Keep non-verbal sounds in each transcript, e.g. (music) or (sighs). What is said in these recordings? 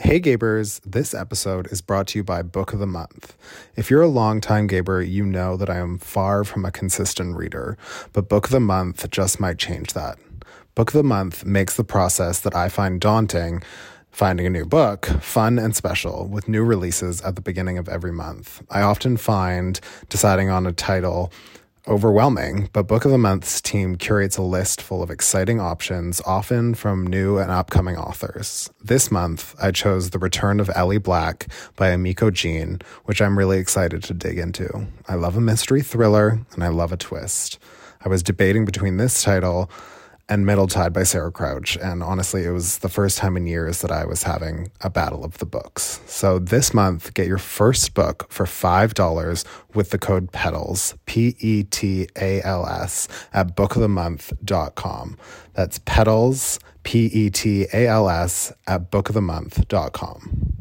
Hey Gabers, this episode is brought to you by Book of the Month. If you're a longtime Gaber, you know that I am far from a consistent reader, but Book of the Month just might change that. Book of the Month makes the process that I find daunting, finding a new book, fun and special with new releases at the beginning of every month. I often find deciding on a title overwhelming, but Book of the Month's team curates a list full of exciting options, often from new and upcoming authors. This month, I chose The Return of Ellie Black by Emiko Jean, which I'm really excited to dig into. I love a mystery thriller and I love a twist. I was debating between this title and Middle Tide by Sarah Crouch. And honestly, it was the first time in years that I was having a battle of the books. So this month, get your first book for $5 with the code PETALS, P E T A L S, at bookofthemonth.com. That's PETALS, P E T A L S, at bookofthemonth.com.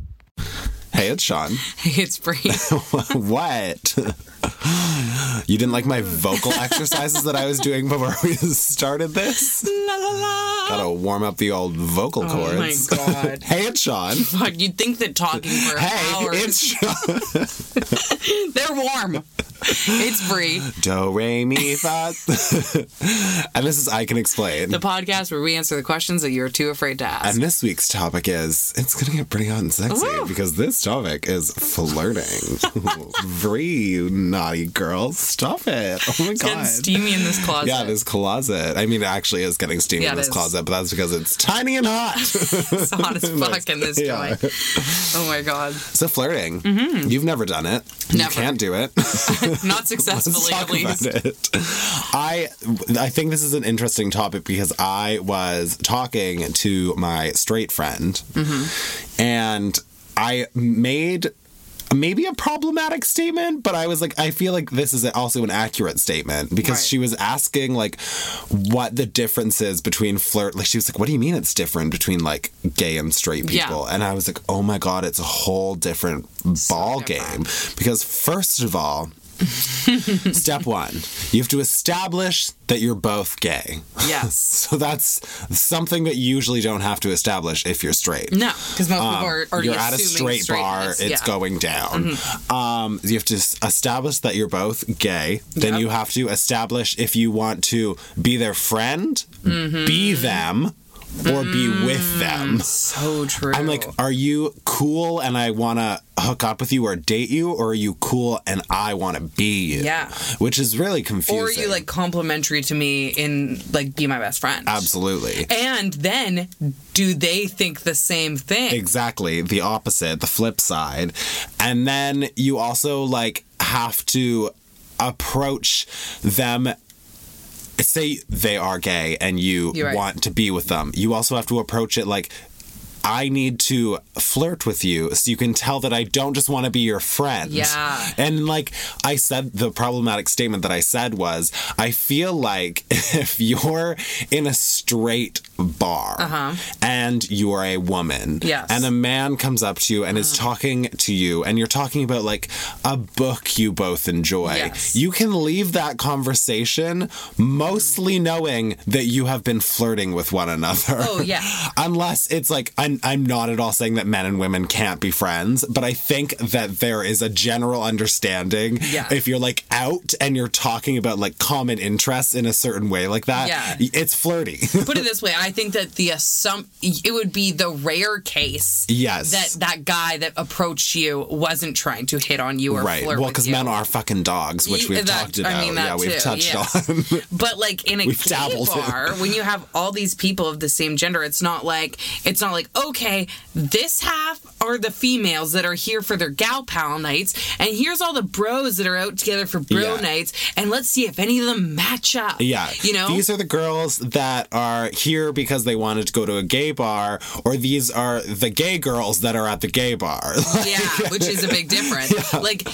Hey, it's Sean. Hey, it's Bree. (laughs) what? (laughs) (laughs) you didn't like my vocal (laughs) exercises that I was doing before we started this? la la la. Gotta warm up the old vocal oh cords. Oh my god. (laughs) hey, it's Sean. Fuck, you'd think that talking for Hey, hours, it's Sean. they're warm. It's Bree, Do, re, mi, fa. and this is I Can Explain. the podcast where we answer the questions that you're too afraid to ask. and this week's topic is it's gonna get pretty hot and sexy Ooh. because this topic is flirting. You naughty girl. Stop it. Oh my it's getting god. steamy in this closet. Yeah, this closet. I mean, it actually is getting steamy Yeah, in this is. closet, but that's because it's tiny and hot. (laughs) it's hot as (laughs) fuck in this (laughs) Yeah. joint. Oh my god. so flirting. You've never done it. You Mm-hmm. Never. can't do it. Not successfully, at least. I I think this is an interesting topic because I was talking to my straight friend, Mm-hmm. and I made maybe a problematic statement, but I was like, I feel like this is also an accurate statement because Right. she was asking like what the difference is between flirt. Like she was like, "What do you mean it's different between like gay and straight Yeah. people?" And I was like, "Oh my god, it's a whole different ball game." Because first of all. (laughs) Step one, you have to establish that you're both gay. Yes. (laughs) So that's something that you usually don't have to establish if you're straight. No, because most people are already Um, you're at a straight bar, it's yeah. Mm-hmm. going down. Um, you have to establish that you're both gay. Then Yep. you have to establish if you want to be their friend, Mm-hmm. be them, or be with them. So true. I'm like, are you cool and I want to hook up with you or date you, or are you cool and I want to be you? Yeah. Which is really confusing. or are you like complimentary to me in like be my best friend? Absolutely. And then, do they think the same thing? Exactly. The opposite, the flip side. And then you also like have to approach them say they are gay and you right. want to be with them. You also have to approach it like I need to flirt with you so you can tell that I don't just want to be your friend. Yeah. And like I said, the problematic statement that I said was I feel like (laughs) if you're in a straight bar and you are a woman Uh-huh. Yes. Uh-huh. and a man comes up to you and is talking to you and you're talking about like a book you both enjoy, Yes. you can leave that conversation mostly knowing that you have been flirting with one another. Oh, yeah. (laughs) Unless it's like I'm I'm not at all saying that men and women can't be friends, but I think that there is a general understanding Yeah. if you're like out and you're talking about like common interests in a certain way like that, Yeah. it's flirty. Put it this way, I think that the assump it would be the rare case Yes. that that guy that approached you wasn't trying to hit on you or right. flirt Well, because men are fucking dogs, which we've that- talked I about. mean, that yeah, we've touched yeah. on. (laughs) But like in a We've gay dabbled in- bar, when you have all these people of the same gender, it's not like it's not like okay, this half are the females that are here for their gal pal nights, and here's all the bros that are out together for bro Yeah. nights, and let's see if any of them match up. Yeah. you know. These are the girls that are here because they wanted to go to a gay bar, or these are the gay girls that are at the gay bar. (laughs) Yeah, which is a big (laughs) difference. Like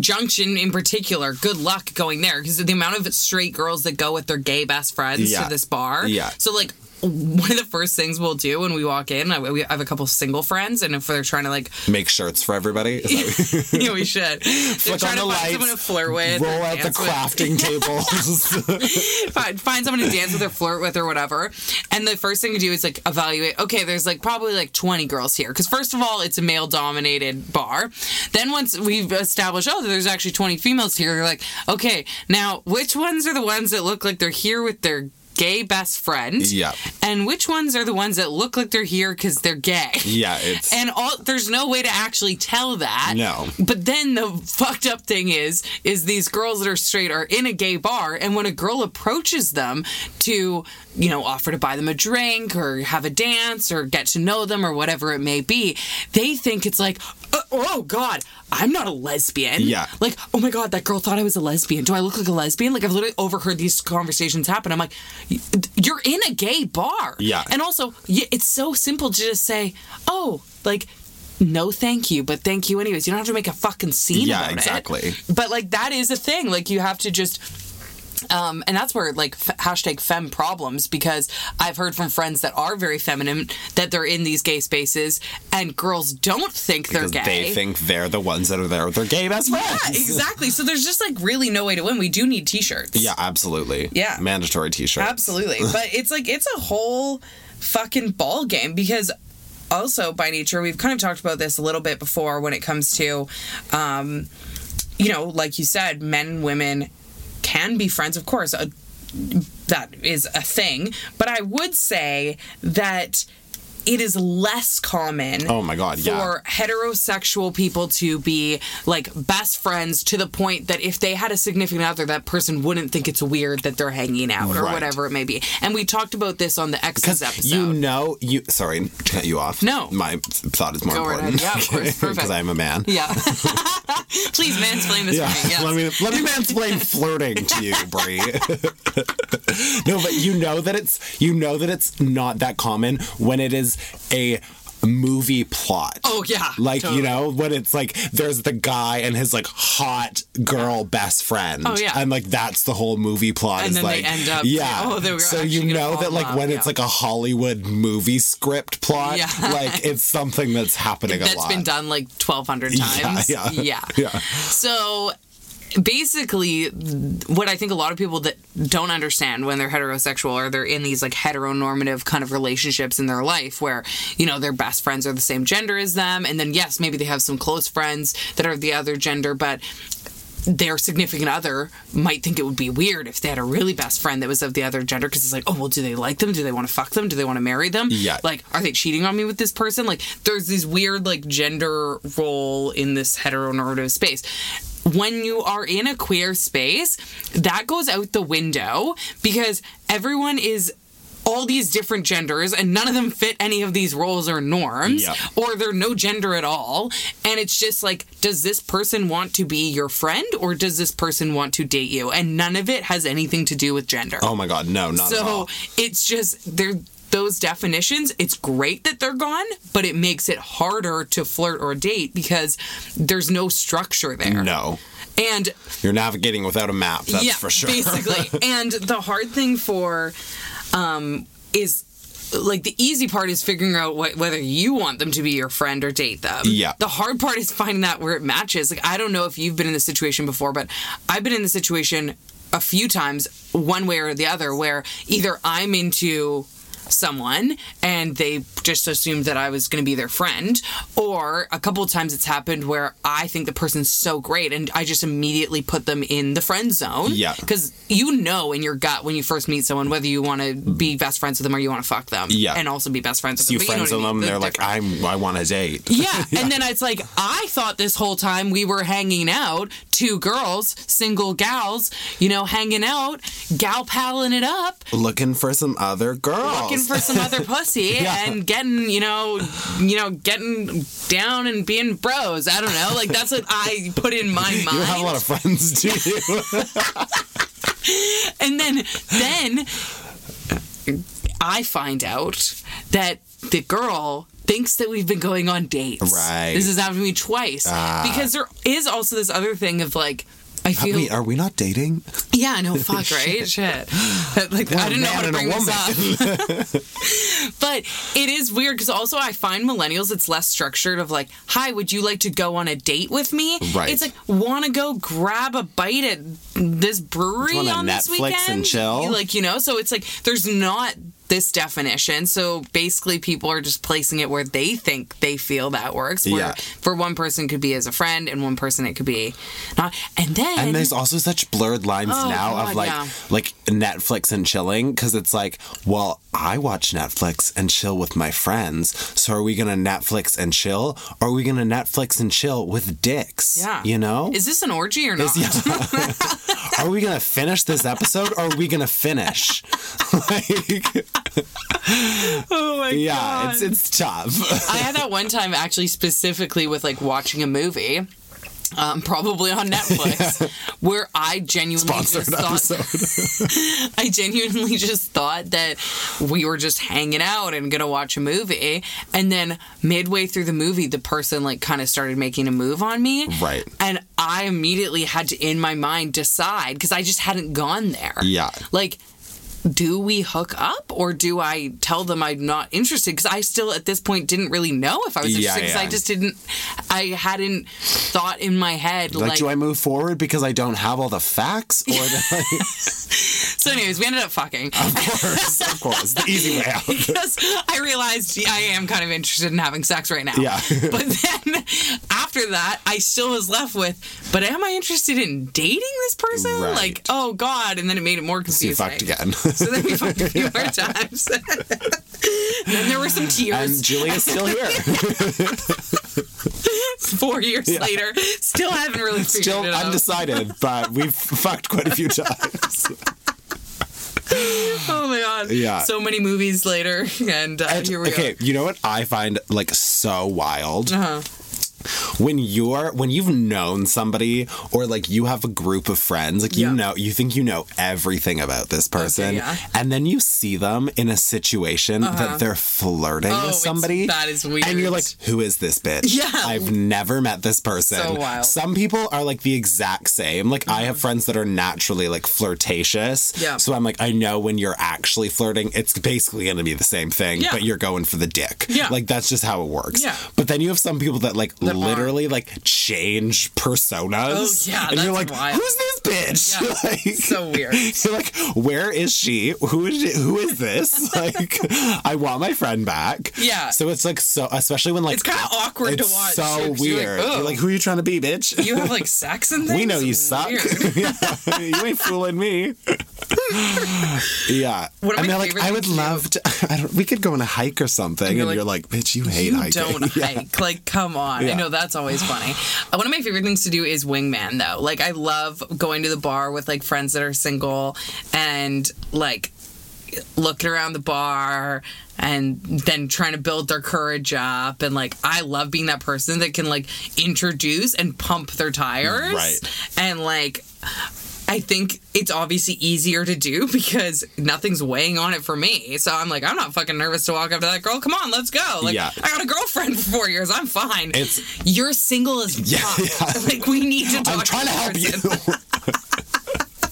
Junction in particular, good luck going there because the amount of straight girls that go with their gay best friends Yeah. to this bar. Yeah. So like one of the first things we'll do when we walk in, I, we have a couple single friends, and if they're trying to like, Make shirts for everybody. Is that- (laughs) yeah, we should. They're Flick trying on to the find someone to flirt with, roll out the crafting tables. (laughs) (laughs) find, find someone to dance with or flirt with or whatever. And the first thing to do is like evaluate. Okay, there's like probably like 20 girls here because first of all, it's a male dominated bar. Then once we've established, oh, there's actually 20 females here, you're like, okay, now which ones are the ones that look like they're here with their gay best friend? Yeah. And which ones are the ones that look like they're here because they're gay? yeah, it's And all there's no way to actually tell that. No. But then the fucked up thing is, is these girls that are straight are in a gay bar, and when a girl approaches them to, you know, offer to buy them a drink or have a dance or get to know them or whatever it may be, they think it's like, "Uh, oh God, I'm not a lesbian. Yeah. Like, oh my God, that girl thought I was a lesbian. Do I look like a lesbian? Like, I've literally overheard these conversations happen. I'm like, you're in a gay bar. Yeah. And also, it's so simple to just say, oh, like, no, thank you, but thank you anyways. You don't have to make a fucking scene Yeah, about it. exactly. But like, that is a thing. Like, you have to just. Um, and that's where like f- hashtag fem problems because I've heard from friends that are very feminine that they're in these gay spaces and girls don't think they're gay. they think they're the ones that are there with their gay best friends. yeah, (laughs) exactly. So there's just like really no way to win. We do need t-shirts. Yeah, absolutely. Yeah. Mandatory t shirts. Absolutely. (laughs) but it's like it's a whole fucking ball game because also by nature we've kind of talked about this a little bit before when it comes to um you know, like you said, men women can be friends, of course. Uh, that is a thing, but I would say that it is less common Oh my God, for yeah. heterosexual people to be like best friends to the point that if they had a significant other, that person wouldn't think it's weird that they're hanging out or Right. whatever it may be. And we talked about this on the exes episode. You know, you sorry to cut you off. No. my thought is more Go important. ahead. Yeah, of because (laughs) I'm a man. yeah. (laughs) Please mansplain this Yeah, for me. Yes. let me let me mansplain flirting to you, Bree. (laughs) no, but you know that it's you know that it's not that common when it is a movie plot. Oh, yeah, like totally. you know when it's like there's the guy and his like hot girl best friend. Oh, yeah. and like that's the whole movie plot. And is then they like end up- yeah. oh, they were so you know that like when it's like a Hollywood movie script plot, Yeah. (laughs) like it's something that's happening a That's lot. been done like 1,200 (laughs) Yeah, times. yeah. yeah. (laughs) Yeah. So basically what i think a lot of people that don't understand when they're heterosexual or they're in these like heteronormative kind of relationships in their life where you know their best friends are the same gender as them and then yes maybe they have some close friends that are the other gender but their significant other might think it would be weird if they had a really best friend that was of the other gender because it's like, oh, well, do they like them? Do they want to fuck them? Do they want to marry them? Yeah. Like, are they cheating on me with this person? Like, there's this weird, like, gender role in this heteronormative space. When you are in a queer space, that goes out the window because everyone is all these different genders and none of them fit any of these roles or norms or they're no gender at all. And it's just like does this person want to be your friend or does this person want to date you? And none of it has anything to do with gender. Oh my god, no, not at all. so it's just they're those definitions it's great that they're gone but it makes it harder to flirt or date because there's no structure there No. and You're navigating without a map, that's yeah, for sure. basically. (laughs) and the hard thing for um is like the easy part is figuring out what, whether you want them to be your friend or date them. Yeah. The hard part is finding that where it matches. Like I don't know if you've been in this situation before, but I've been in the situation a few times, one way or the other, where either I'm into someone and they just assumed that I was going to be their friend or a couple of times it's happened where I think the person's so great and I just immediately put them in the friend zone Yeah. cuz you know in your gut when you first meet someone whether you want to be best friends with them or you want to fuck them Yeah. and also be best friends with you them But friends know with what I them, mean? they're like. I'm I want his date. Yeah. (laughs) And then it's like, I thought this whole time we were hanging out, two girls, single gals, you know, hanging out, gal palling it up, Looking for some other girls. looking for some other (laughs) pussy and getting, you know, you know, getting down and being bros. I don't know. Like that's what I put in my mind. (laughs) you have a lot of friends, do you? (laughs) and then then I find out that the girl thinks that we've been going on dates. Right. This has happened to me twice. Ah. Because there is also this other thing of like I feel Wait, are we not dating? Yeah, no, (laughs) fuck, right? Shit. Like, I didn't know how to bring this up. (laughs) but it is weird because also I find millennials, it's less structured of like, hi, would you like to go on a date with me? Right. It's like, want to go grab a bite at this brewery on this Netflix weekend? and chill? Like, you know, so it's like, there's not this definition. So basically, people are just placing it where they think they feel that works. Yeah. for one person, it could be as a friend, and one person, it could be not. And then. And there's also such blurred lines Oh, now God, of like yeah. like Netflix and chilling because it's like, well, I watch Netflix and chill with my friends. So are we gonna Netflix and chill, or are we gonna Netflix and chill with dicks? yeah. you know. Is this an orgy or not? (laughs) are we gonna finish this episode, or are we gonna finish? (laughs) like, (laughs) oh my yeah, it's it's tough. (laughs) I had that one time actually specifically with like watching a movie. Um, probably on Netflix, (laughs) where I genuinely Sponsored just thought I genuinely just thought that we were just hanging out and gonna watch a movie, and then midway through the movie, the person like kind of started making a move on me, Right. And I immediately had to, in my mind, decide because I just hadn't gone there, Yeah. like do we hook up or do I tell them I'm not interested? Because I still at this point didn't really know if I was interested because I yeah. just didn't, I hadn't thought in my head like, like. do I move forward because I don't have all the facts, or (laughs) I- (laughs) so, anyways, we ended up fucking. of course, of course, the easy way out. (laughs) because I realized I am kind of interested in having sex right now. Yeah. but then after that, I still was left with, but am I interested in dating this person? Right. Like, oh God. And then it made it more confusing. You fucked again. (laughs) So then we fucked a few more times. (laughs) then there were some tears. and Julia's still here. (laughs) Four years later, still haven't really figured Still it out. undecided, but we've fucked quite a few times. Oh my god. Yeah. So many movies later, and, uh, here we okay, you know what I find like so wild? Uh-huh. When you're when you've known somebody or like you have a group of friends, like you Yeah. know you think you know everything about this person yeah. and then you see them in a situation that uh-huh. they're flirting Oh, with somebody. that is weird. And you're like, who is this bitch? Yeah. I've never met this person. So wild. Some people are like the exact same. Like I have mm-hmm. friends that are naturally like flirtatious. Yeah. So I'm like, I know when you're actually flirting, it's basically gonna be the same thing, Yeah. but you're going for the dick. Yeah. Like that's just how it works. Yeah. But then you have some people that like That literally like change personas. Oh, yeah, And you're like, wild. who's this bitch? Yeah. (laughs) like, So weird. (laughs) You're like, where is she? Who is it? Who is this? (laughs) like, I want my friend back. Yeah. So it's like so, especially when like It's kinda awkward to it's watch, So too, 'cause you're like, weird. You're like, who are you trying to be, bitch? You have like sex and things. we know you suck. Yeah, you ain't fooling me. (laughs) yeah. Of and like, I would love to. (laughs) I don't, we could go on a hike or something, and, you're you're, like, like, bitch, you hate You hiking. don't (laughs) Yeah. hike. Like, come on. I know that's always funny. Uh, One of my favorite things to do is wingman, though. Like, I love going to the bar with like friends that are single and like looking around the bar and then trying to build their courage up and like I love being that person that can like introduce and pump their tires Right. and like I think it's obviously easier to do (laughs) because nothing's weighing on it for me. So I'm like, I'm not fucking nervous to walk up to that girl. Come on, let's go. Like, Yeah. I got a girlfriend (laughs) for four years. I'm fine. It's- You're single as (laughs) fuck. yeah. Like, we need to talk I'm trying to this help person. you.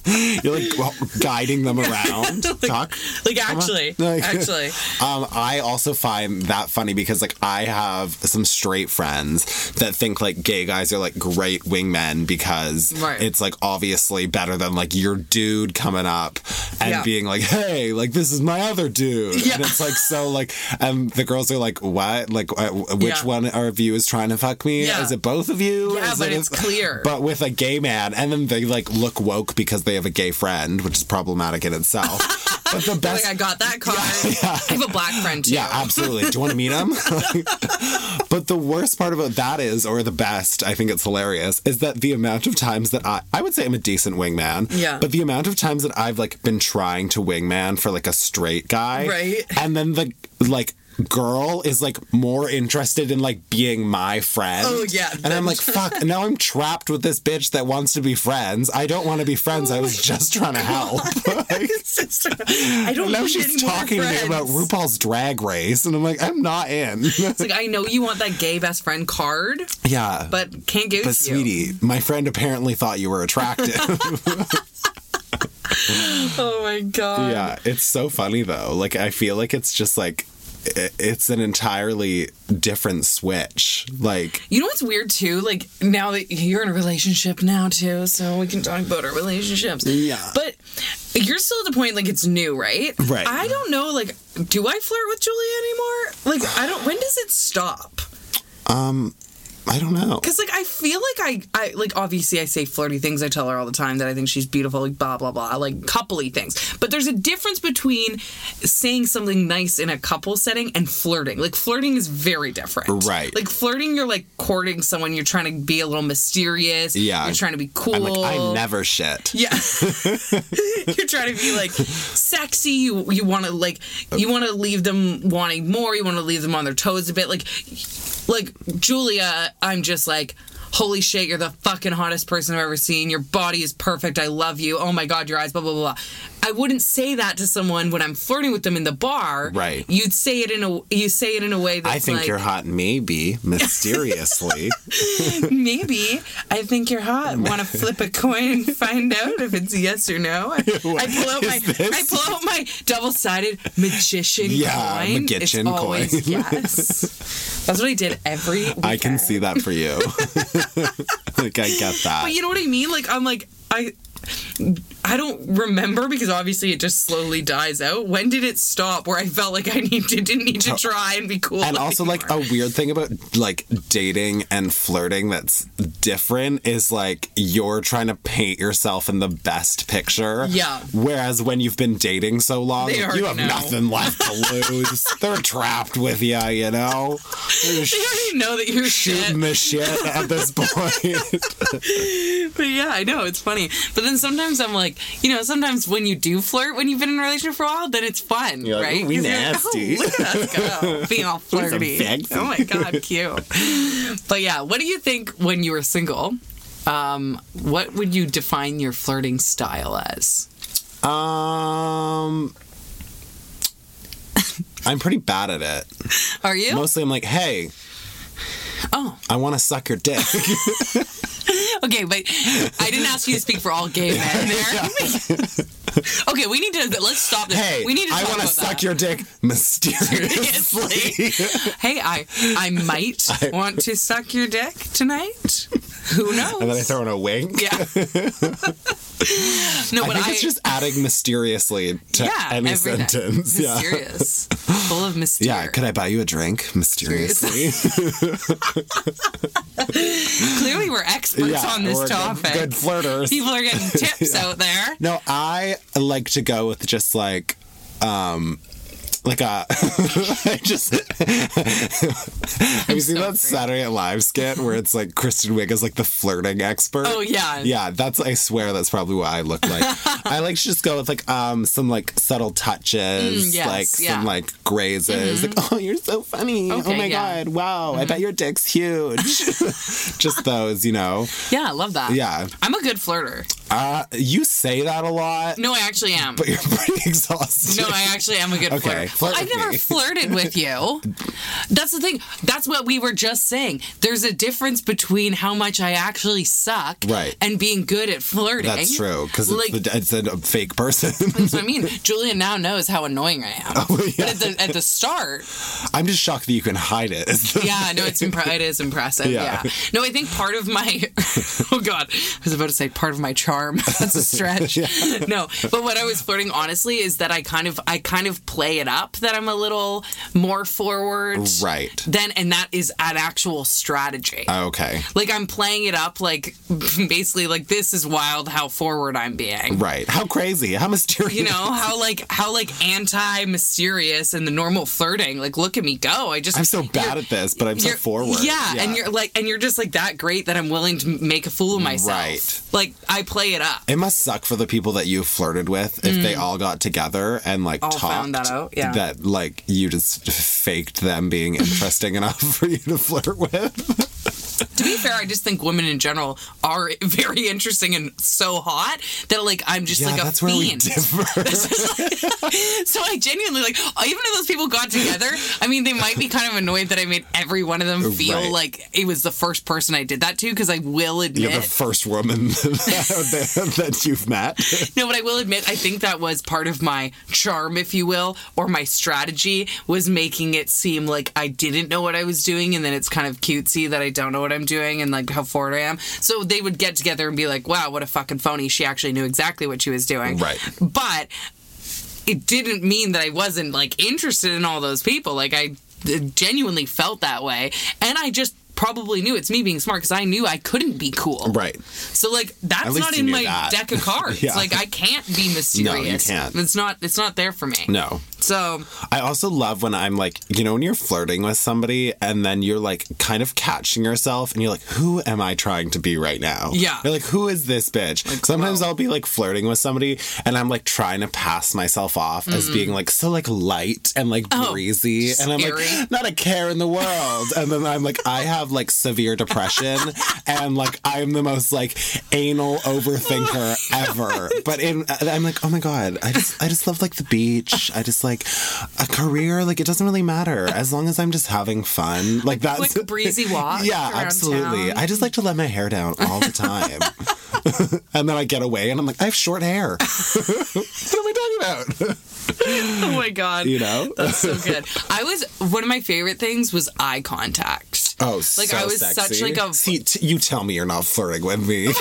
(laughs) You're like well, guiding them around. (laughs) Talk. Like, actually, Like- (laughs) actually. Um, I also find that funny because like I have some straight friends that think like gay guys are like great wingmen because Right. it's like obviously better than like your dude coming up and Yeah. being like, hey, like this is my other dude, Yeah. and it's like so like, and the girls are like, what? Like, uh, which Yeah. one of you is trying to fuck me? Yeah. Is it both of you? Yeah, Is but it- it's clear. But with a gay man, and then they like look woke because they have a gay friend, which is problematic in itself. (laughs) but the best like, I got that card. I have a black friend too. yeah, absolutely. Do you want to meet him? (laughs) but the worst part about that is, or the best, I think it's hilarious, is that the amount of times that I, I would say I'm a decent wingman. Yeah. But the amount of times that I've like been trying to wingman for like a straight guy. Right. And then the, like, girl is like more interested in like being my friend. Oh, yeah, And I'm like, fuck, (laughs) now I'm trapped with this bitch that wants to be friends. I don't want to be friends. I oh was just trying to help. (laughs) (laughs) Like, Sister, I don't now she's talking to me about. RuPaul's drag race. And I'm like, I'm not in. It's like I know you want that gay best friend card, yeah. but can't give But it to you. sweetie, my friend apparently thought you were attractive. Oh my god. yeah, it's so funny though. Like I feel like it's just like it's an entirely different switch. Like You know what's weird too? Like now that you're in a relationship now too, so we can talk about our relationships. Yeah. But you're still at the point like it's new, right? Right. I don't know. Like, do I flirt with Julia anymore? Like, I don't. When does it stop? Um, I don't know. Because like I feel like I, I like obviously I say flirty things. I tell her all the time that I think she's beautiful, like blah blah blah, like coupley things. But there's a difference between saying something nice in a couple setting and flirting. Like flirting is very different. Right. Like flirting, you're like courting someone. You're trying to be a little mysterious. Yeah. You're trying to be cool. I'm like I never shit. Yeah. (laughs) You're trying to be like sexy. You you want to like you want to leave them wanting more. You want to leave them on their toes a bit. Like like Julia, I'm just like holy shit, you're the fucking hottest person I've ever seen. Your body is perfect. I love you. Oh my god, your eyes blah blah blah. I wouldn't say that to someone when I'm flirting with them in the bar. Right. You'd say it in a you say it in a way that I think like, you're hot maybe mysteriously. (laughs) Maybe. I think you're hot. Want to flip a coin and find out if it's yes or no? I, (laughs) I pull out my this- I pull out my double-sided magician Yeah, coin. magician it's always coin. yes. That's what I did every weekend. I can see that for you. (laughs) like I get that. But you know what I mean? Like I'm like I I don't remember because obviously it just slowly dies out. When did it stop where I felt like I need to, didn't need to uh, try and be cool? and also like a weird thing about like dating and flirting that's different is like you're trying to paint yourself in the best picture Yeah. whereas when you've been dating so long They you have know. nothing left to (laughs) lose they're trapped with you you know they're just I already know that you're shit. shooting the shit at this (laughs) point But yeah, I know it's funny. But then sometimes I'm like, you know, sometimes when you do flirt when you've been in a relationship for a while, then it's fun, like, right? "Ooh, we you're like, nasty." oh, look at us go, (laughs) being all flirty. Oh my god, cute. But yeah, what do you think when you were single? Um, what would you define your flirting style as? um I'm pretty bad at it. Are you? Mostly I'm like, hey, oh, I want to suck your dick. (laughs) (laughs) okay, but I didn't ask you to speak for all gay men (laughs) there. (laughs) okay, we need to let's stop this. Hey, we need to I want to suck that. your dick mysteriously. hey, I I might want to suck your dick tonight. Who knows? and then I throw in a wink. yeah. no, I but think I, it's just adding mysteriously to yeah, any sentence. Yeah. Mysterious, full of mystery. Yeah, could I buy you a drink mysteriously? Clearly, we're experts yeah, on this good- topic. Good, flirters. People are getting (laughs) tips out there. No, I like to go with just like, um, like a. (laughs) I just. have you seen so that. Saturday Night Live skit where it's like Kristen Wiig is like the flirting expert? Oh yeah. Yeah, that's I swear that's probably what I look like. (laughs) I like to just go with like um some like subtle touches, Mm, yes, like yeah. Mm-hmm. some like grazes. Like, (laughs) oh, you're so funny. okay, oh my yeah. Mm-hmm. god, wow! I bet your dick's huge. just those, you know. Yeah, I love that. Yeah. I'm a good flirter. Uh, you say that a lot, No, I actually am. but you're (laughs) pretty exhausted. No, I actually am a good Okay, flirter. flirt I've never me. (laughs) flirted with you. That's the thing. That's what we were just saying. There's a difference between how much I actually suck Right. and being good at flirting. That's true because Like, it's, it's a fake person. (laughs) that's what I mean. Julian now knows how annoying I am. Oh, yeah. But at the, at the start, I'm just shocked that you can hide it. Yeah, no, it's impre- it is impressive. Yeah. Yeah. No, I think part of my oh god, I was about to say part of my charm. (laughs) That's a stretch. (laughs) No, but what I was flirting honestly is that I kind of I kind of play it up that I'm a little more forward. Right. Then and that is an actual strategy. Oh, okay. like I'm playing it up like (laughs) basically like this is wild how forward I'm being. Right. How crazy? How mysterious? You know how like how like anti mysterious and the normal flirting. Like look at me go. I just I'm so bad at this, but I'm so forward. Yeah, and you're like, and you're just like that great that I'm willing to make a fool of myself. Right. Like I play it up. It must suck for the people that you flirted with if they all got together and like Mm. All talked found that out, yeah. that like you just faked them being interesting (laughs) enough for you to flirt with. (laughs) To be fair, I just think women in general are very interesting and so hot that like I'm just Yeah, like a that's where we fiend. differ. (laughs) (laughs) so I genuinely like even if those people got together, I mean they might be kind of annoyed that I made every one of them feel Right. like it was the first person I did that to because I will admit You're the first woman that, (laughs) that you've met. No, but I will admit, I think that was part of my charm, if you will, or my strategy was making it seem like I didn't know what I was doing, and then it's kind of cutesy that I don't know what I'm doing and like how forward I am. So they would get together and be like, wow, what a fucking phony. She actually knew exactly what she was doing. Right. But it didn't mean that I wasn't like interested in all those people. Like I uh, genuinely felt that way. And I just probably knew it's me being smart because I knew I couldn't be cool. Right. So like that's not in my that. deck of (laughs) cards. Yeah. Like I can't be mysterious. No, you can't. It's not it's not there for me. No. So I also love when I'm like, you know, when you're flirting with somebody and then you're like kind of catching yourself and you're like, who am I trying to be right now? Yeah. You're like, who is this bitch? Sometimes whoa. I'll be like flirting with somebody and I'm like trying to pass myself off as mm-hmm. being like so like light and like. Oh, breezy. And I'm scary. like, not a care in the world. and then I'm like, I have like severe depression (laughs) and like I'm the most like anal overthinker ever. But in I'm like, oh my God, I just I just love like the beach. I just like a career, like it doesn't really matter as long as I'm just having fun. Like that's quick breezy walk. yeah, absolutely. town. I just like to let my hair down all the time. (laughs) and then I get away and I'm like, I have short hair. (laughs) what am I talking about? Oh my god. You know? That's so good. I was one of my favorite things was eye contact. Oh, Like, so I was sexy. such, like, a- See, t- you tell me you're not flirting with me. (laughs)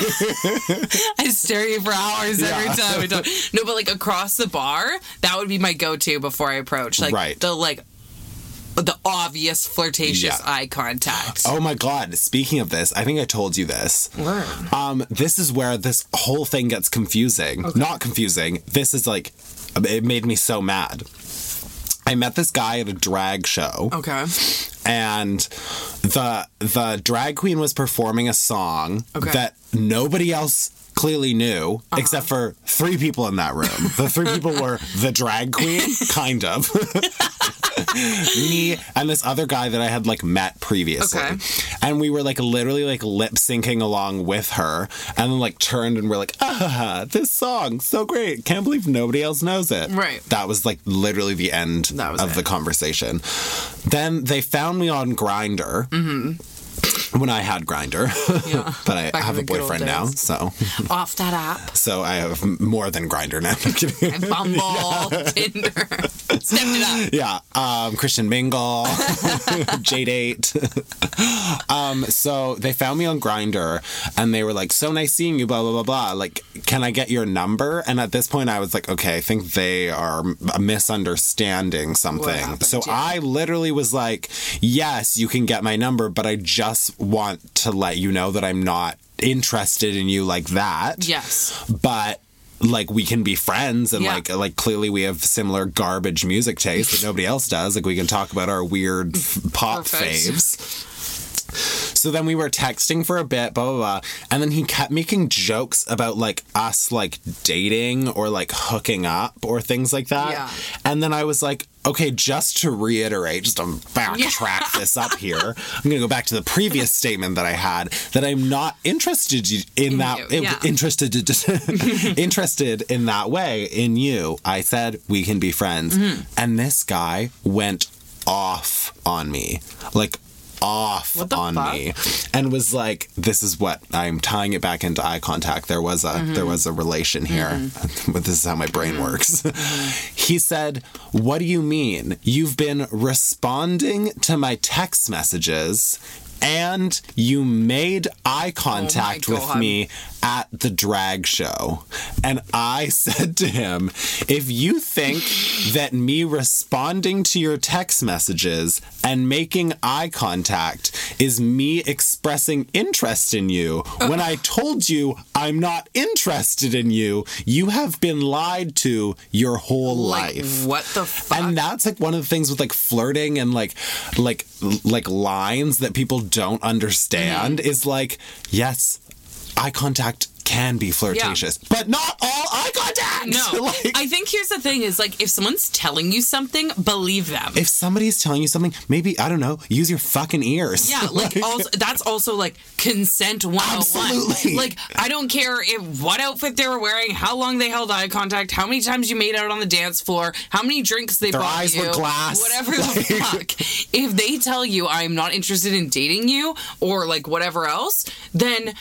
I stare at you for hours every time we talk. (laughs) No, but like across the bar, that would be my go-to before I approach. Like Right. the like the obvious flirtatious Yeah. eye contact. oh my god! Speaking of this, I think I told you this. Word. Um, this is where this whole thing gets confusing. Not confusing. This is like, it made me so mad. I met this guy at a drag show. Okay. and the the drag queen was performing a song Okay. That nobody else clearly knew except for three people in that room. The three people were the drag queen, (laughs) kind of. Me and this other guy that I had like met previously. Okay. And we were like literally like lip syncing along with her and then like turned and we're like, ah, this song, so great. Can't believe nobody else knows it. Right. That was like literally the end of it. the conversation. Then they found me on Grindr. When I had Grindr. Yeah. (laughs) but I Back have a the good old boyfriend now, so Off that app. so I have more than Grindr now. (laughs) I'm kidding. And Bumble, (laughs) Tinder. Stepped it up. Yeah, um, Christian Mingle, J Date. um, so they found me on Grindr, and they were like, "So nice seeing you." Blah blah blah blah. Like, can I get your number? And at this point, I was like, "Okay, I think they are misunderstanding something." happened? So Yeah. I literally was like, "Yes, you can get my number, but I just want to let you know that I'm not interested in you like that." Yes. but like we can be friends and Yeah. like like clearly we have similar garbage music taste that nobody else does like we can talk about our weird f- pop Perfect. faves so then we were texting for a bit blah blah blah and then he kept making jokes about like us like dating or like hooking up or things like that Yeah. and then i was like okay just to reiterate just to backtrack this up here i'm gonna go back to the previous (laughs) statement that i had that i'm not interested in that you, yeah. (laughs) interested (laughs) interested in that way in you. I said we can be friends. Mm-hmm. And this guy went off on me. Like off on fuck? me and was like this is what I'm tying it back into eye contact there was a Mm-hmm. there was a relation here (laughs) but this is how my brain works (laughs) Mm-hmm. he said what do you mean you've been responding to my text messages and you made eye contact with Oh God. me at the drag show. And I (laughs) said to him, if you think that me responding to your text messages and making eye contact is me expressing interest in you, when I told you I'm not interested in you, you have been lied to your whole Like, life. what the fuck? And that's like one of the things with like flirting and like like like lines that people don't understand Mm-hmm. is like yes, eye contact can be flirtatious, but not all eye contact. No, (laughs) Like, I think here's the thing: is like if someone's telling you something, believe them. if somebody's telling you something, maybe I don't know, use your fucking ears. Yeah, (laughs) like also that's also like consent 101. Absolutely. Like I don't care if what outfit they were wearing, how long they held eye contact, how many times you made out on the dance floor, how many drinks they Their bought eyes you, were glass. whatever the (laughs) fuck. If they tell you I'm not interested in dating you or like whatever else, then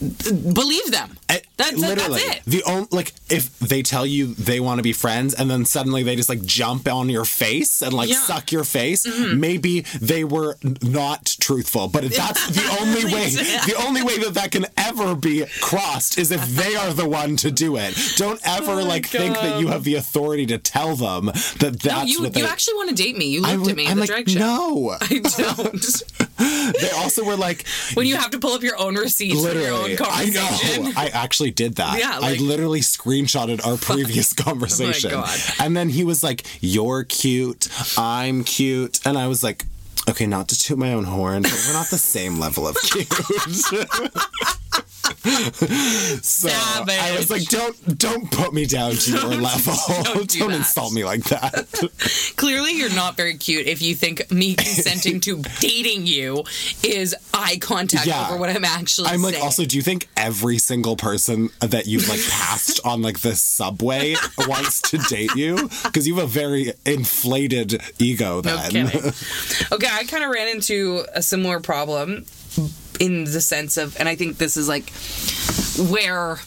believe them. I- That's, literally that's it. the only like if they tell you they want to be friends and then suddenly they just like jump on your face and like Yeah. Mm-hmm. suck your face maybe they were not truthful but that's the (laughs) only way the only way that that can ever be crossed is if they are the one to do it don't (laughs) ever Oh like think that you have the authority to tell them that that's No, you what they you actually want to date me. You I looked would- at me I'm in the like drag show. no I don't. (laughs) they also were like when you have to pull up your own receipts for your own Literally, I know. I actually did that. Yeah, I literally screenshotted our (laughs) previous oh conversation. God. And then he was like, You're cute. I'm cute. And I was like, Okay, not to toot my own horn, but we're not the same level of (laughs) cute. (laughs) so I was like, don't don't put me down to your level. (laughs) don't do that. insult me like that. (laughs) Clearly, you're not very cute if you think me (laughs) consenting to dating you is eye contact Yeah. over what I'm actually I'm like, saying. also, do you think every single person that you've like passed on like the subway wants to date you? Because you have a very inflated ego. Then kidding. Okay, I kind of ran into a similar problem in the sense of, and I think this is like where,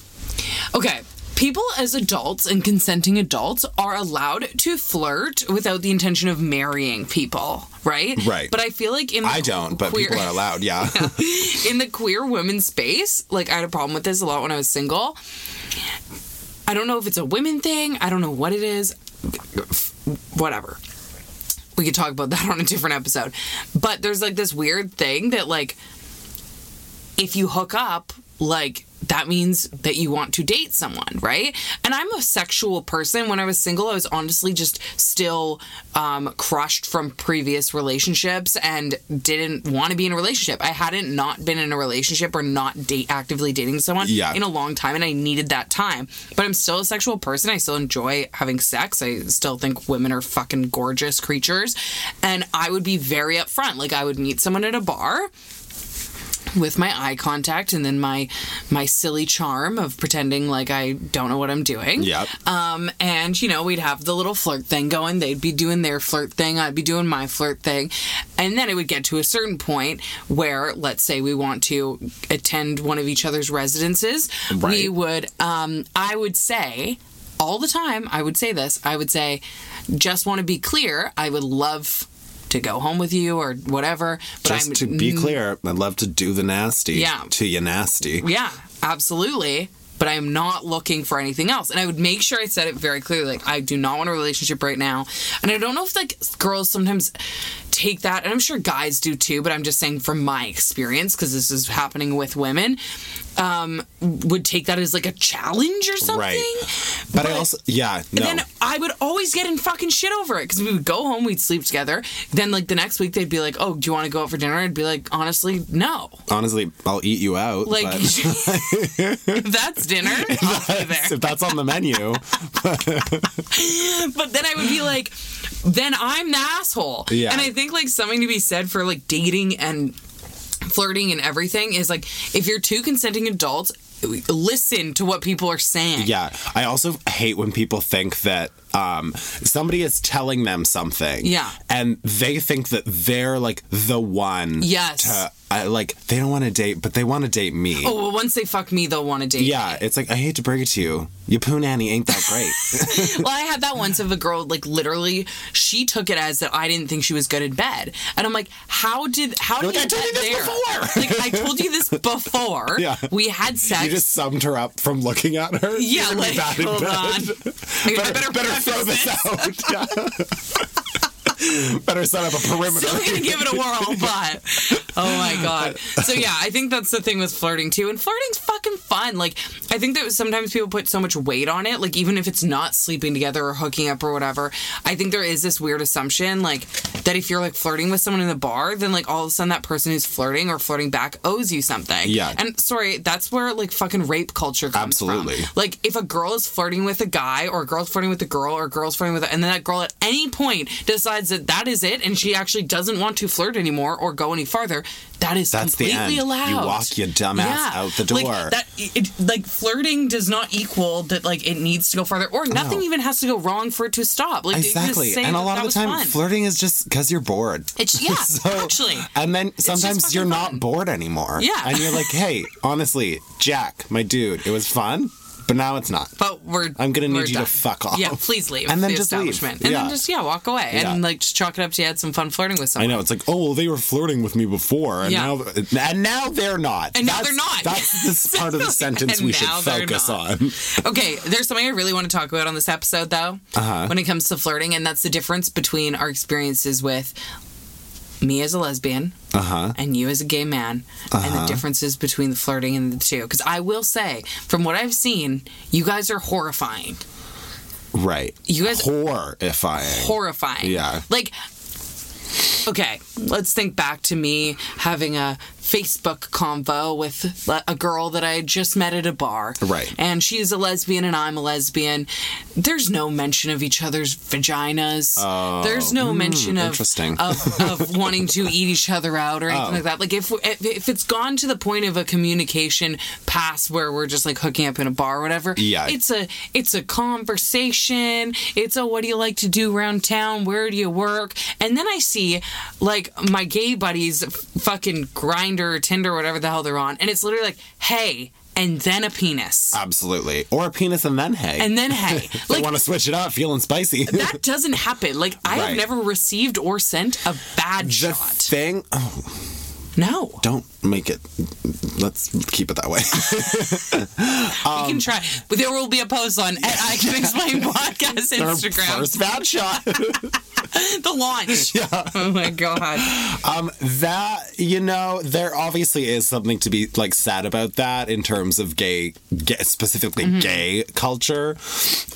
okay. People as adults and consenting adults are allowed to flirt without the intention of marrying people, right? Right. But I feel like in the I don't, but queer- people are allowed. Yeah. (laughs) in the queer women space, like I had a problem with this a lot when I was single. I don't know if it's a women thing. I don't know what it is. Whatever. We could talk about (laughs) that on a different episode. But there's like this weird thing that like if you hook up, like that means that you want to date someone, right? And I'm a sexual person. When I was single, I was honestly just still um, crushed from previous relationships and didn't want to be in a relationship. I hadn't not been in a relationship or not date actively dating someone Yeah. in a long time, and I needed that time. But I'm still a sexual person. I still enjoy having sex. I still think women are fucking gorgeous creatures, and I would be very upfront. Like I would meet someone at a bar with my eye contact and then my my silly charm of pretending like I don't know what I'm doing. Yep. Um, and you know, we'd have the little flirt thing going. They'd be doing their flirt thing. I'd be doing my flirt thing, and then it would get to a certain point where, let's say, we want to attend one of each other's residences. Right. We would. Um, I would say all the time. I would say this. I would say, just want to be clear. I would love to go home with you or whatever. But Just I'm to be clear, I'd love to do the nasty. Yeah. To you nasty. Yeah, absolutely. But I am not looking for anything else. And I would make sure I said it very clearly. Like, I do not want a relationship right now. And I don't know if, like, girls sometimes take that, and I'm sure guys do too, but I'm just saying from my experience, because this is happening with women, um, would take that as like a challenge or something. Right. But, I also, yeah, no. And then I would always get in fucking shit over it because we would go home, we'd sleep together. Then, like, the next week, they'd be like, Oh, do you want to go out for dinner? I'd be like, Honestly, no. Honestly, I'll eat you out. Like, but (laughs) (laughs) if that's dinner, I'll be there. if that's on the menu, (laughs) But then I would be like, then I'm the asshole. Yeah. And I think like something to be said for like dating and flirting and everything is like if you're two consenting adults, listen to what people are saying. yeah. I also hate when people think that um, somebody is telling them something. Yeah. And they think that they're like the one. Yes. To, uh, like, they don't want to date, but they want to date me. Oh, well, once they fuck me, they'll want to date. Yeah, it's like I hate to break it to you, your poo nanny ain't that great. (laughs) Well, I had that once of a girl, like literally, she took it as that I didn't think she was good in bed, and I'm like, how did how You're did like, "I you told get you this there? before." (laughs) Like I told you this (laughs) before. Yeah. we had sex. you just summed her up from looking at her. yeah, like bad hold on, I, I Better, better better throw this out. Yeah. (laughs) better set up a perimeter. Still gonna give it a whirl, (laughs) but oh my god. So yeah, I think that's the thing with flirting too. And flirting's fucking fun. Like I think that sometimes people put so much weight on it. Like even if it's not sleeping together or hooking up or whatever, I think there is this weird assumption like that if you're like flirting with someone in the bar, then like all of a sudden that person who's flirting or flirting back owes you something. Yeah. And sorry, that's where like fucking rape culture comes Absolutely. from. Like if a girl is flirting with a guy or a girl's flirting with a girl or a girl's flirting with a, and then that girl at any point decides that that is it and she actually doesn't want to flirt anymore or go any farther, that is That's the completely end. allowed. You walk your dumb ass out the Like, door. that it, like flirting does not equal that like it needs to go farther or nothing No. even has to go wrong for it to stop. Like you can just Exactly. And a lot of the time, fun. flirting is just because you're bored. It's (laughs) yeah, so, actually. And then sometimes you're not bored anymore. Yeah. And you're like, hey, honestly, Jack, my dude, it was fun, but now it's not. But we're I'm gonna need we're you to fuck off. Yeah, please leave. And then the just leave. And Yeah. then just yeah, walk away. Yeah. And like just chalk it up to you had some fun flirting with someone. I someone. know it's like, oh, well, they were flirting with me before, and Yeah. now and now they're not. And now they're not. That's (laughs) this part of the sentence And we should now they're focus not. on. (laughs) Okay, there's something I really want to talk about on this episode, though, Uh-huh. when it comes to flirting, and that's the difference between our experiences with me as a lesbian Uh huh. and you as a gay man, and Uh-huh. the differences between the flirting and the two. Because I will say, from what I've seen, you guys are horrifying. Right. You guys- horrifying. Horrifying. Yeah. Like, okay, let's think back to me having a Facebook convo with a girl that I had just met at a bar. Right. And she's a lesbian and I'm a lesbian. There's no mention of each other's vaginas. Oh, There's no hmm, mention of, interesting. of of (laughs) wanting to eat each other out or anything Oh. like that. Like if if if it's gone to the point of a communication past where we're just like hooking up in a bar or whatever, Yeah. it's a it's a conversation. It's a what do you like to do around town? Where do you work? And then I see like my gay buddies fucking fucking Grindr or Tinder, or whatever the hell they're on, and it's literally like, hey, and then a penis. Absolutely. Or a penis and then hey. And then (laughs) hey. they Like want to switch it up, feeling spicy. (laughs) that doesn't happen. Like I have never received or sent a bad the shot. thing. Oh, No. don't make it. Let's keep it that way. (laughs) we can um, try. But there will be a post on I Can Explain Podcast Instagram. First bad shot. The launch. (laughs) Yeah. Oh my god. Um, that you know, there obviously is something to be like sad about that in terms of gay, gay specifically Mm-hmm. gay culture,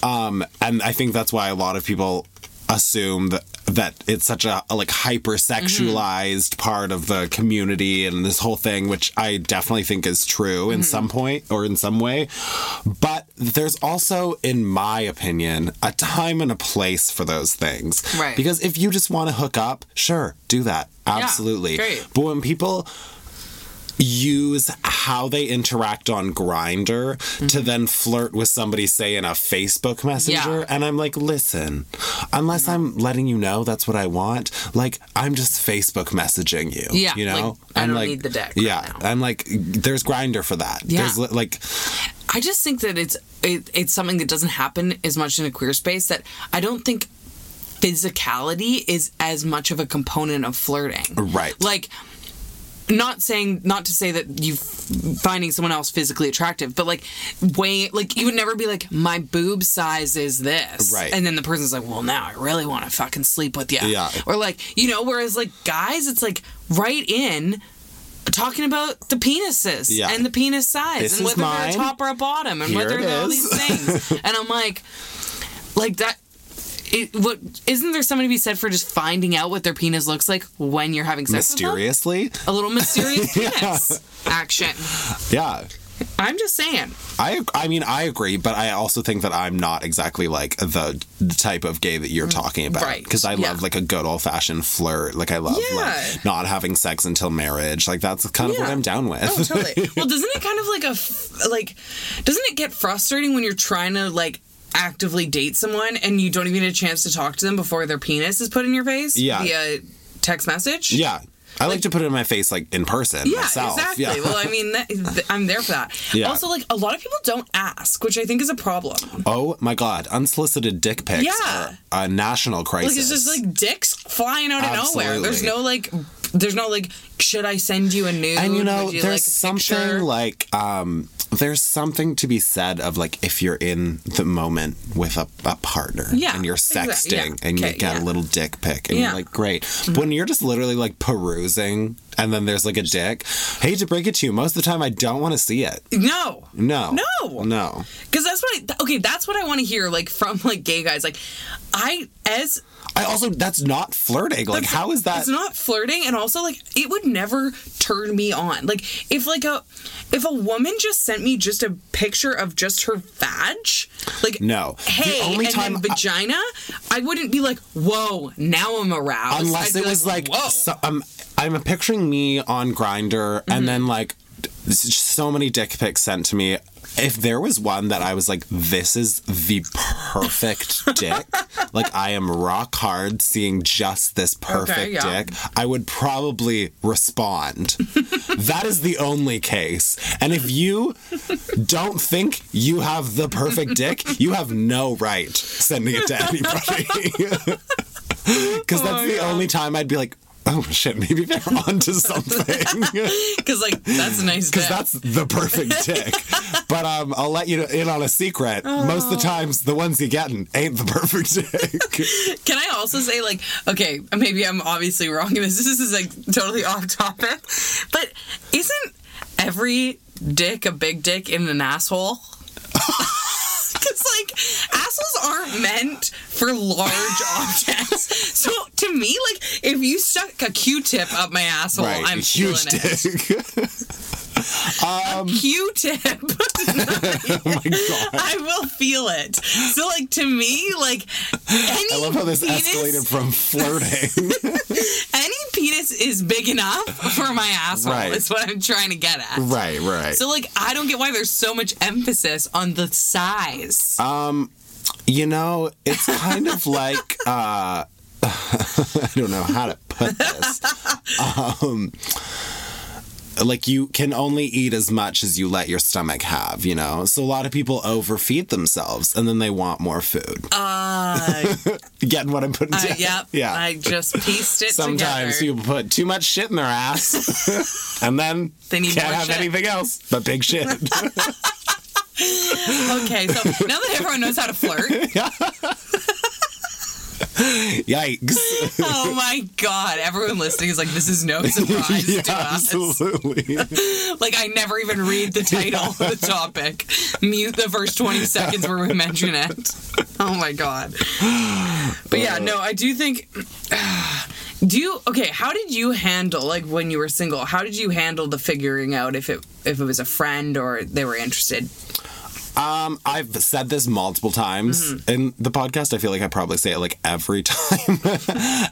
um, and I think that's why a lot of people assume that that it's such a, a like hyper sexualized Mm-hmm. part of the community and this whole thing which i definitely think is true Mm-hmm. in some point or in some way but there's also in my opinion a time and a place for those things Right. because if you just want to hook up sure do that absolutely great. but when people use how they interact on Grindr to then flirt with somebody, say in a Facebook Messenger, Mm-hmm. Yeah. and I'm like, listen, unless I'm letting you know that's what I want, like I'm just Facebook messaging you. Yeah, you know, like, I don't like, need the dick right Yeah, now. I'm like, there's Grindr for that. Yeah. There's like, I just think that it's it, it's something that doesn't happen as much in a queer space that I don't think physicality is as much of a component of flirting. Right. Like not saying not to say that you finding someone else physically attractive, but like way like you would never be like my boob size is this, Right. And then the person's like, well, now I really want to fucking sleep with you, Yeah. Or like you know, whereas like guys, it's like right in talking about the penises Yeah. and the penis size This and whether they're a top or a bottom and Here whether they're all these things. (laughs) and I'm like, like that. It, what isn't there something to be said for just finding out what their penis looks like when you're having sex with them? mysteriously, a little mysterious (laughs) penis action. yeah. I'm just saying. I I mean I agree, but I also think that I'm not exactly like the, the type of gay that you're mm, talking about. Right, Because I yeah. love like a good old fashioned flirt. Like I love Yeah. like not having sex until marriage. Like that's kind of what I'm down with. Oh, totally. (laughs) well, doesn't it kind of like a like? Doesn't it get frustrating when you're trying to like actively date someone and you don't even get a chance to talk to them before their penis is put in your face? Yeah. Via text message. yeah. I like, to put it in my face like in person Yeah, myself. exactly. Yeah. Well, I mean, that, th- I'm there for that. Yeah. Also, like a lot of people don't ask, which I think is a problem. oh my god, unsolicited dick pics Yeah. are a national crisis. Like it's just like dicks flying out of nowhere. There's no like, there's no like, should I send you a nude? and you know, you there's like something like um there's something to be said of like if you're in the moment with a, a partner Yeah, and you're sexting yeah, and you get yeah. a little dick pic and Yeah. you're like great but when you're just literally like perusing and then there's like a dick hate to break it to you most of the time i don't want to see it No. no No. no Because that's what I, okay, that's what I want to hear, like, from, like, gay guys. Like, I, as, i also that's not flirting like That's- how is that It's not flirting, and also like it would never turn me on. Like if like a if a woman just sent me just a picture of just her vag, like No. The hey, only and time then vagina, I wouldn't be like, whoa, now I'm aroused. unless it was like, whoa. so, um, I'm picturing me on Grindr, Mm-hmm. and then like so many dick pics sent to me. If there was one that I was like, this is the perfect (laughs) dick, like I am rock hard seeing just this perfect yeah. dick, I would probably respond. that is the only case. And if you don't think you have the perfect dick, you have no right sending it to anybody. (laughs) Because that's oh the only time I'd be like, oh shit, maybe they're (laughs) onto something. (laughs) because like that's a nice. Because that's the perfect (laughs) dick. But um, I'll let you in on a secret. Most of the times, the ones you getting ain't the perfect dick. Can I also say, like, okay, maybe I'm obviously wrong in this. This is like totally off topic, but isn't every dick a big dick in an asshole? Because like assholes aren't meant for large (laughs) objects. So to me, like if you stuck a Q-tip up my asshole, I'm huge feeling it. dick. (laughs) Um, Q-tip. (laughs) oh my god. I will feel it. So like to me, like any I love how this penis, escalated from flirting. any penis is big enough for my asshole. Right. Is what I'm trying to get at. right, right. So like I don't get why there's so much emphasis on the size. Um, You know, it's kind of (laughs) like uh (laughs) I don't know how to put this. Um like you can only eat as much as you let your stomach have, you know? So a lot of people overfeed themselves and then they want more food. Uh, (laughs) Getting what I'm putting uh, down? yep. Yeah. I just pieced it Sometimes together. people put too much shit in their ass and then They need can't have shit. anything else but big shit. Okay, so now that everyone knows how to flirt, (laughs) Yikes. oh my god, everyone listening is like, this is no (laughs) surprise yeah, to us. absolutely. (laughs) Like I never even read the title of the topic. Mute the first 20 seconds where we mention it. Oh my god. But yeah, no, I do think (sighs) do you okay, how did you handle like when you were single? How did you handle the figuring out if it if it was a friend or they were interested? Um, I've said this multiple times Mm-hmm. in the podcast. I feel like I probably say it like every (laughs) time,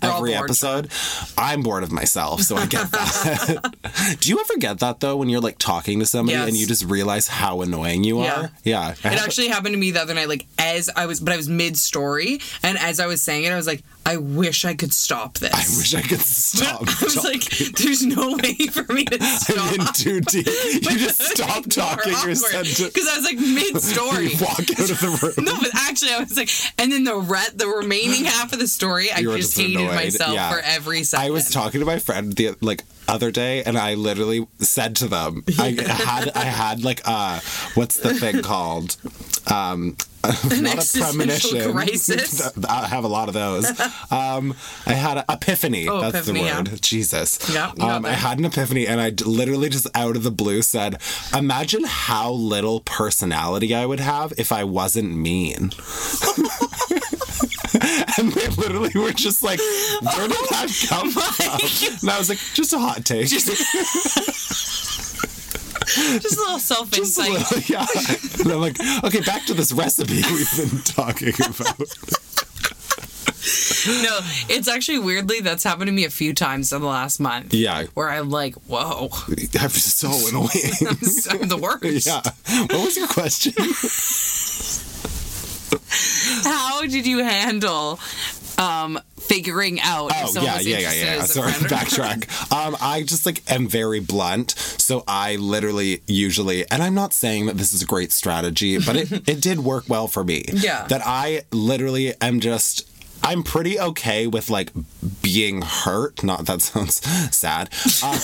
every episode. I'm bored of myself, so I get that. (laughs) Do you ever get that though when you're like talking to somebody Yes. and you just realize how annoying you Yeah. are? Yeah. It actually happened to me the other night, like as I was, but I was mid story, and as I was saying it, I was like, I wish I could stop this. I wish I could stop. (laughs) I was talking. like, there's no way for me to stop. I'm in too deep. You just stop talking your sentence. because I was like mid (laughs) story. You walk out of the room. (laughs) No, but actually, I was like, and then the re- the remaining half of the story, I just just hated annoyed. myself Yeah. for every second. I was talking to my friend the like other day, and I literally said to them, I (laughs) had I had like uh, what's the thing called? Um, (laughs) not a existential premonition. crisis? (laughs) I have a lot of those. Um, I had an epiphany. Oh, That's epiphany, the yeah. word. Jesus. Yeah, um, I had an epiphany, and I literally just out of the blue said, "Imagine how little personality I would have if I wasn't mean." (laughs) and they literally were just like, "Where did that come from?" And I was like, "Just a hot take." just a little self Just a insight. (laughs) yeah. And I'm like, okay, back to this recipe (laughs) we've been talking about. No, it's actually weirdly that's happened to me a few times in the last month. Yeah. Where I'm like, whoa, (laughs) I'm so annoying. I'm the worst. yeah. What was your question? How did you handle um, figuring out if Oh someone yeah, was yeah, yeah, interested yeah. as Sorry, backtrack. Um, I just like am very blunt, so I literally usually, and I'm not saying that this is a great strategy, but it (laughs) it did work well for me. Yeah. That I literally am just. I'm pretty okay with like being hurt. Not that (laughs) sounds sad. Uh,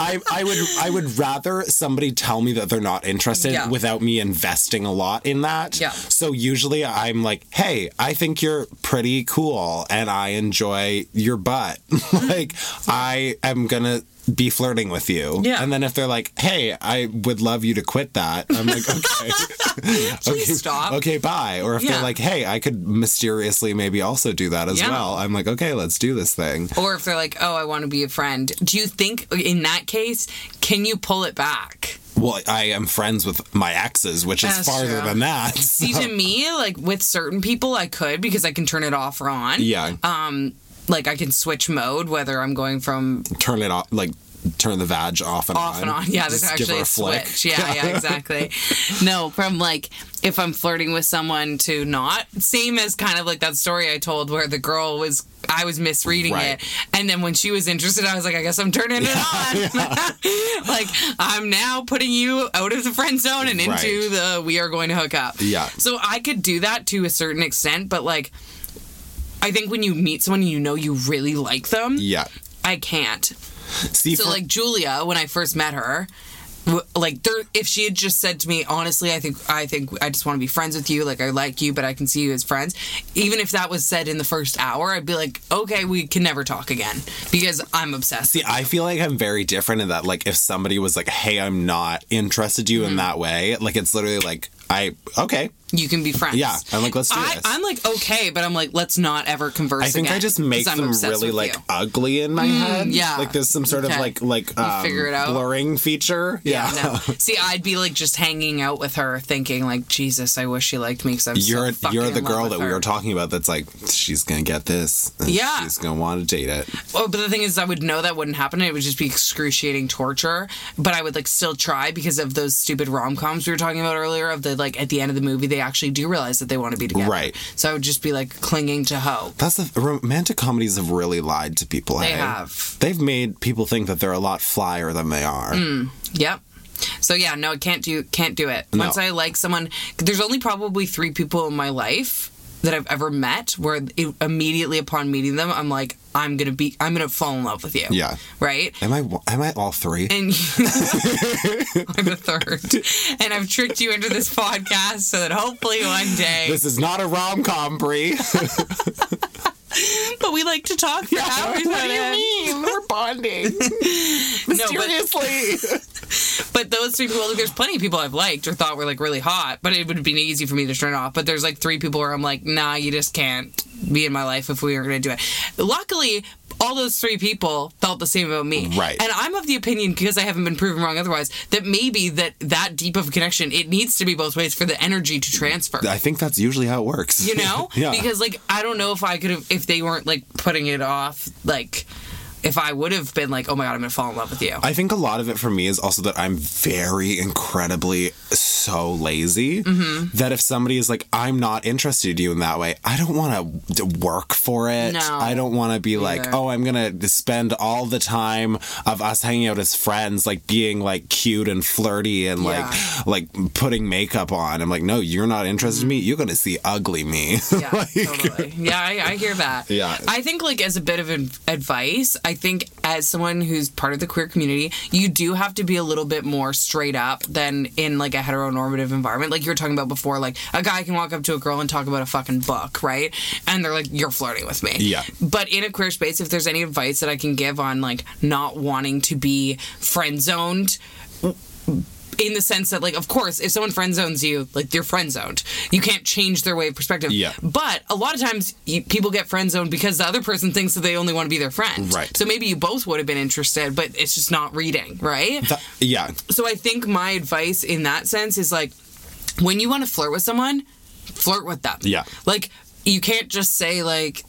I I would I would rather somebody tell me that they're not interested Yeah. without me investing a lot in that. Yeah. So usually I'm like, hey, I think you're pretty cool and I enjoy your butt. (laughs) like I am gonna be flirting with you. Yeah. And then if they're like, hey, I would love you to quit that, I'm like, (laughs) okay. (laughs) Please okay, stop. Okay, bye. Or if Yeah. they're like, hey, I could mysteriously maybe also do that as Yeah. well. I'm like, okay, let's do this thing. Or if they're like, oh, I want to be a friend. Do you think in that case, can you pull it back? Well, I am friends with my exes, which is That's farther true. than that. (laughs) See, to me, like with certain people, I could because I can turn it off or on. yeah. Um, like I can switch mode whether I'm going from turn it off, like turn the vag off and off on. and on. Yeah, there's actually a, a switch. Yeah, yeah, (laughs) exactly. no, from like if I'm flirting with someone to not. Same as kind of like that story I told where the girl was I was misreading Right. it. And then when she was interested, I was like, I guess I'm turning it (laughs) on. (laughs) like I'm now putting you out of the friend zone and into Right. the we are going to hook up. Yeah. So I could do that to a certain extent, but like I think when you meet someone and you know you really like them, Yeah. I can't. See, So for- like Julia, when I first met her, like there, if she had just said to me, honestly, I think I think I just want to be friends with you. Like I like you, but I can see you as friends. Even if that was said in the first hour, I'd be like, okay, we can never talk again because I'm obsessed. See, I feel like I'm very different in that, like, if somebody was like, "Hey, I'm not interested in you Mm-hmm. in that way," like, it's literally like, "I okay, you can be friends. yeah," I'm like, "Let's do I, this." I'm like okay, but I'm like let's not ever converse. I think I just make them really like you. ugly in my head. yeah. like there's some sort Okay. of like like um, figure it out? blurring feature. Yeah, No. (laughs) See, I'd be like just hanging out with her, thinking like, Jesus, I wish she liked me because I'm You're so you're the girl that we were talking about. That's like she's gonna get this. and Yeah. she's gonna want to date it. Oh, but the thing is, I would know that wouldn't happen. It would just be excruciating torture. But I would like still try because of those stupid rom coms we were talking about earlier. Of the like at the end of the movie, they actually do realize that they want to be together. Right. So I would just be like clinging to hope. That's the romantic comedies have really lied to people. They hey? have. They've made people think that they're a lot flyer than they are. Mm, yep. So yeah, no, I can't do can't do it. No. Once I like someone, there's only probably three people in my life that I've ever met where it, immediately upon meeting them, I'm like, I'm gonna be, I'm gonna fall in love with you. Yeah. Right. Am I? Am I all three? and (laughs) I'm the third. And I've tricked you into this podcast so that hopefully one day. This is not a rom com, Bree. (laughs) (laughs) but we like to talk for hours on end. Mean? We're bonding (laughs) (laughs) No, but, mysteriously. but those three people, like, there's plenty of people I've liked or thought were like really hot, but it would have been easy for me to turn off. But there's like three people where I'm like, nah, you just can't be in my life if we were going to do it. Luckily, all those three people felt the same about me. Right. And I'm of the opinion, because I haven't been proven wrong otherwise, that maybe that that deep of a connection, it needs to be both ways for the energy to transfer. I think that's usually how it works. you know (laughs) yeah. because like i don't know if i could have if they weren't like putting it off like if i would have been like oh my god i'm gonna fall in love with you I think a lot of it for me is also that I'm very incredibly so lazy Mm-hmm. that if somebody is like, I'm not interested in you in that way, I don't want to work for it. No. I don't want to be like, oh, I'm to spend all the time of us hanging out as friends, like being like cute and flirty and Yeah. like, like putting makeup on. I'm like, no, you're not interested in me. You're to see ugly me. (laughs) yeah totally yeah I, I hear that (laughs) Yeah. i think like as a bit of ad- advice i think as someone who's part of the queer community you do have to be a little bit more straight up than in like a heteronormative environment. Like you were talking about before like a guy can walk up to a girl and talk about a fucking book right? And they're like you're flirting with me. Yeah. but in a queer space if there's any advice that i can give on like not wanting to be friend zoned in the sense that like of course if someone friend zones you like you're friend zoned you can't change their way of perspective Yeah. but a lot of times you, people get friend zoned because the other person thinks that they only want to be their friend Right. so maybe you both would have been interested but it's just not reading right That- yeah. so i think my advice in that sense is like when you want to flirt with someone flirt with them Yeah. like you can't just say like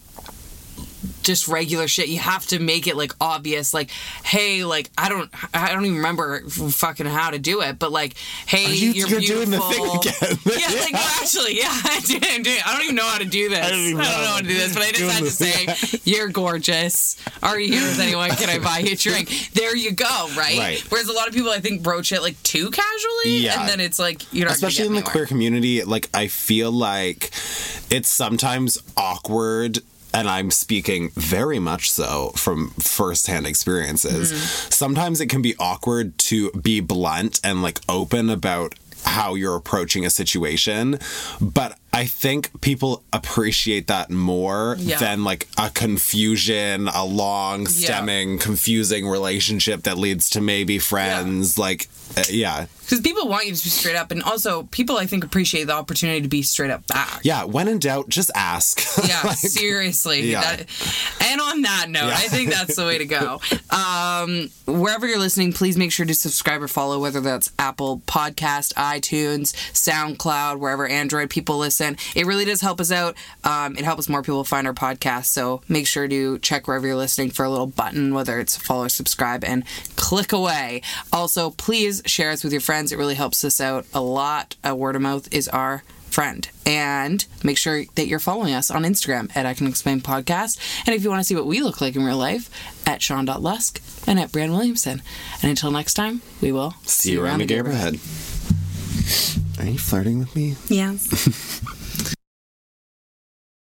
just regular shit. You have to make it like obvious. Like, hey, like I don't, I don't even remember fucking how to do it, but like, hey, you- you're, you're beautiful. doing the thing again. (laughs) yeah, like no, actually, yeah, (laughs) I do, I do. I don't even know how to do this. I don't, even know know. how to do this, but I just had to say, you're gorgeous. Are you here with anyone? Can I (laughs) buy you a drink? There you go, right? Right. Whereas a lot of people, I think, broach it like too casually, Yeah. and then it's like you're not. especially in gonna the queer community like i feel like it's sometimes awkward and i'm speaking very much so from firsthand experiences Mm-hmm. sometimes it can be awkward to be blunt and like open about how you're approaching a situation but i think people appreciate that more Yeah. than like a confusion a long stemming confusing relationship that leads to maybe friends like uh, yeah Because people want you to be straight up, and also people, I think, appreciate the opportunity to be straight up back. Yeah, when in doubt, just ask. (laughs) Yeah, Like, seriously. yeah. That- and on that note, Yeah. I think that's the way to go. (laughs) Um, wherever you're listening, please make sure to subscribe or follow, whether that's Apple Podcast, iTunes, SoundCloud, wherever Android people listen. It really does help us out. Um, it helps more people find our podcast. So make sure to check wherever you're listening for a little button, whether it's follow or subscribe, and click away. Also, please share us with your friends. It really helps us out a lot. Uh, word of mouth is our friend. And make sure that you're following us on Instagram at I Can Explain Podcast. And if you want to see what we look like in real life, at Sean.Lusk and at Brian Williamson. And until next time, we will See you around the neighborhood. Are you flirting with me? Yes. (laughs)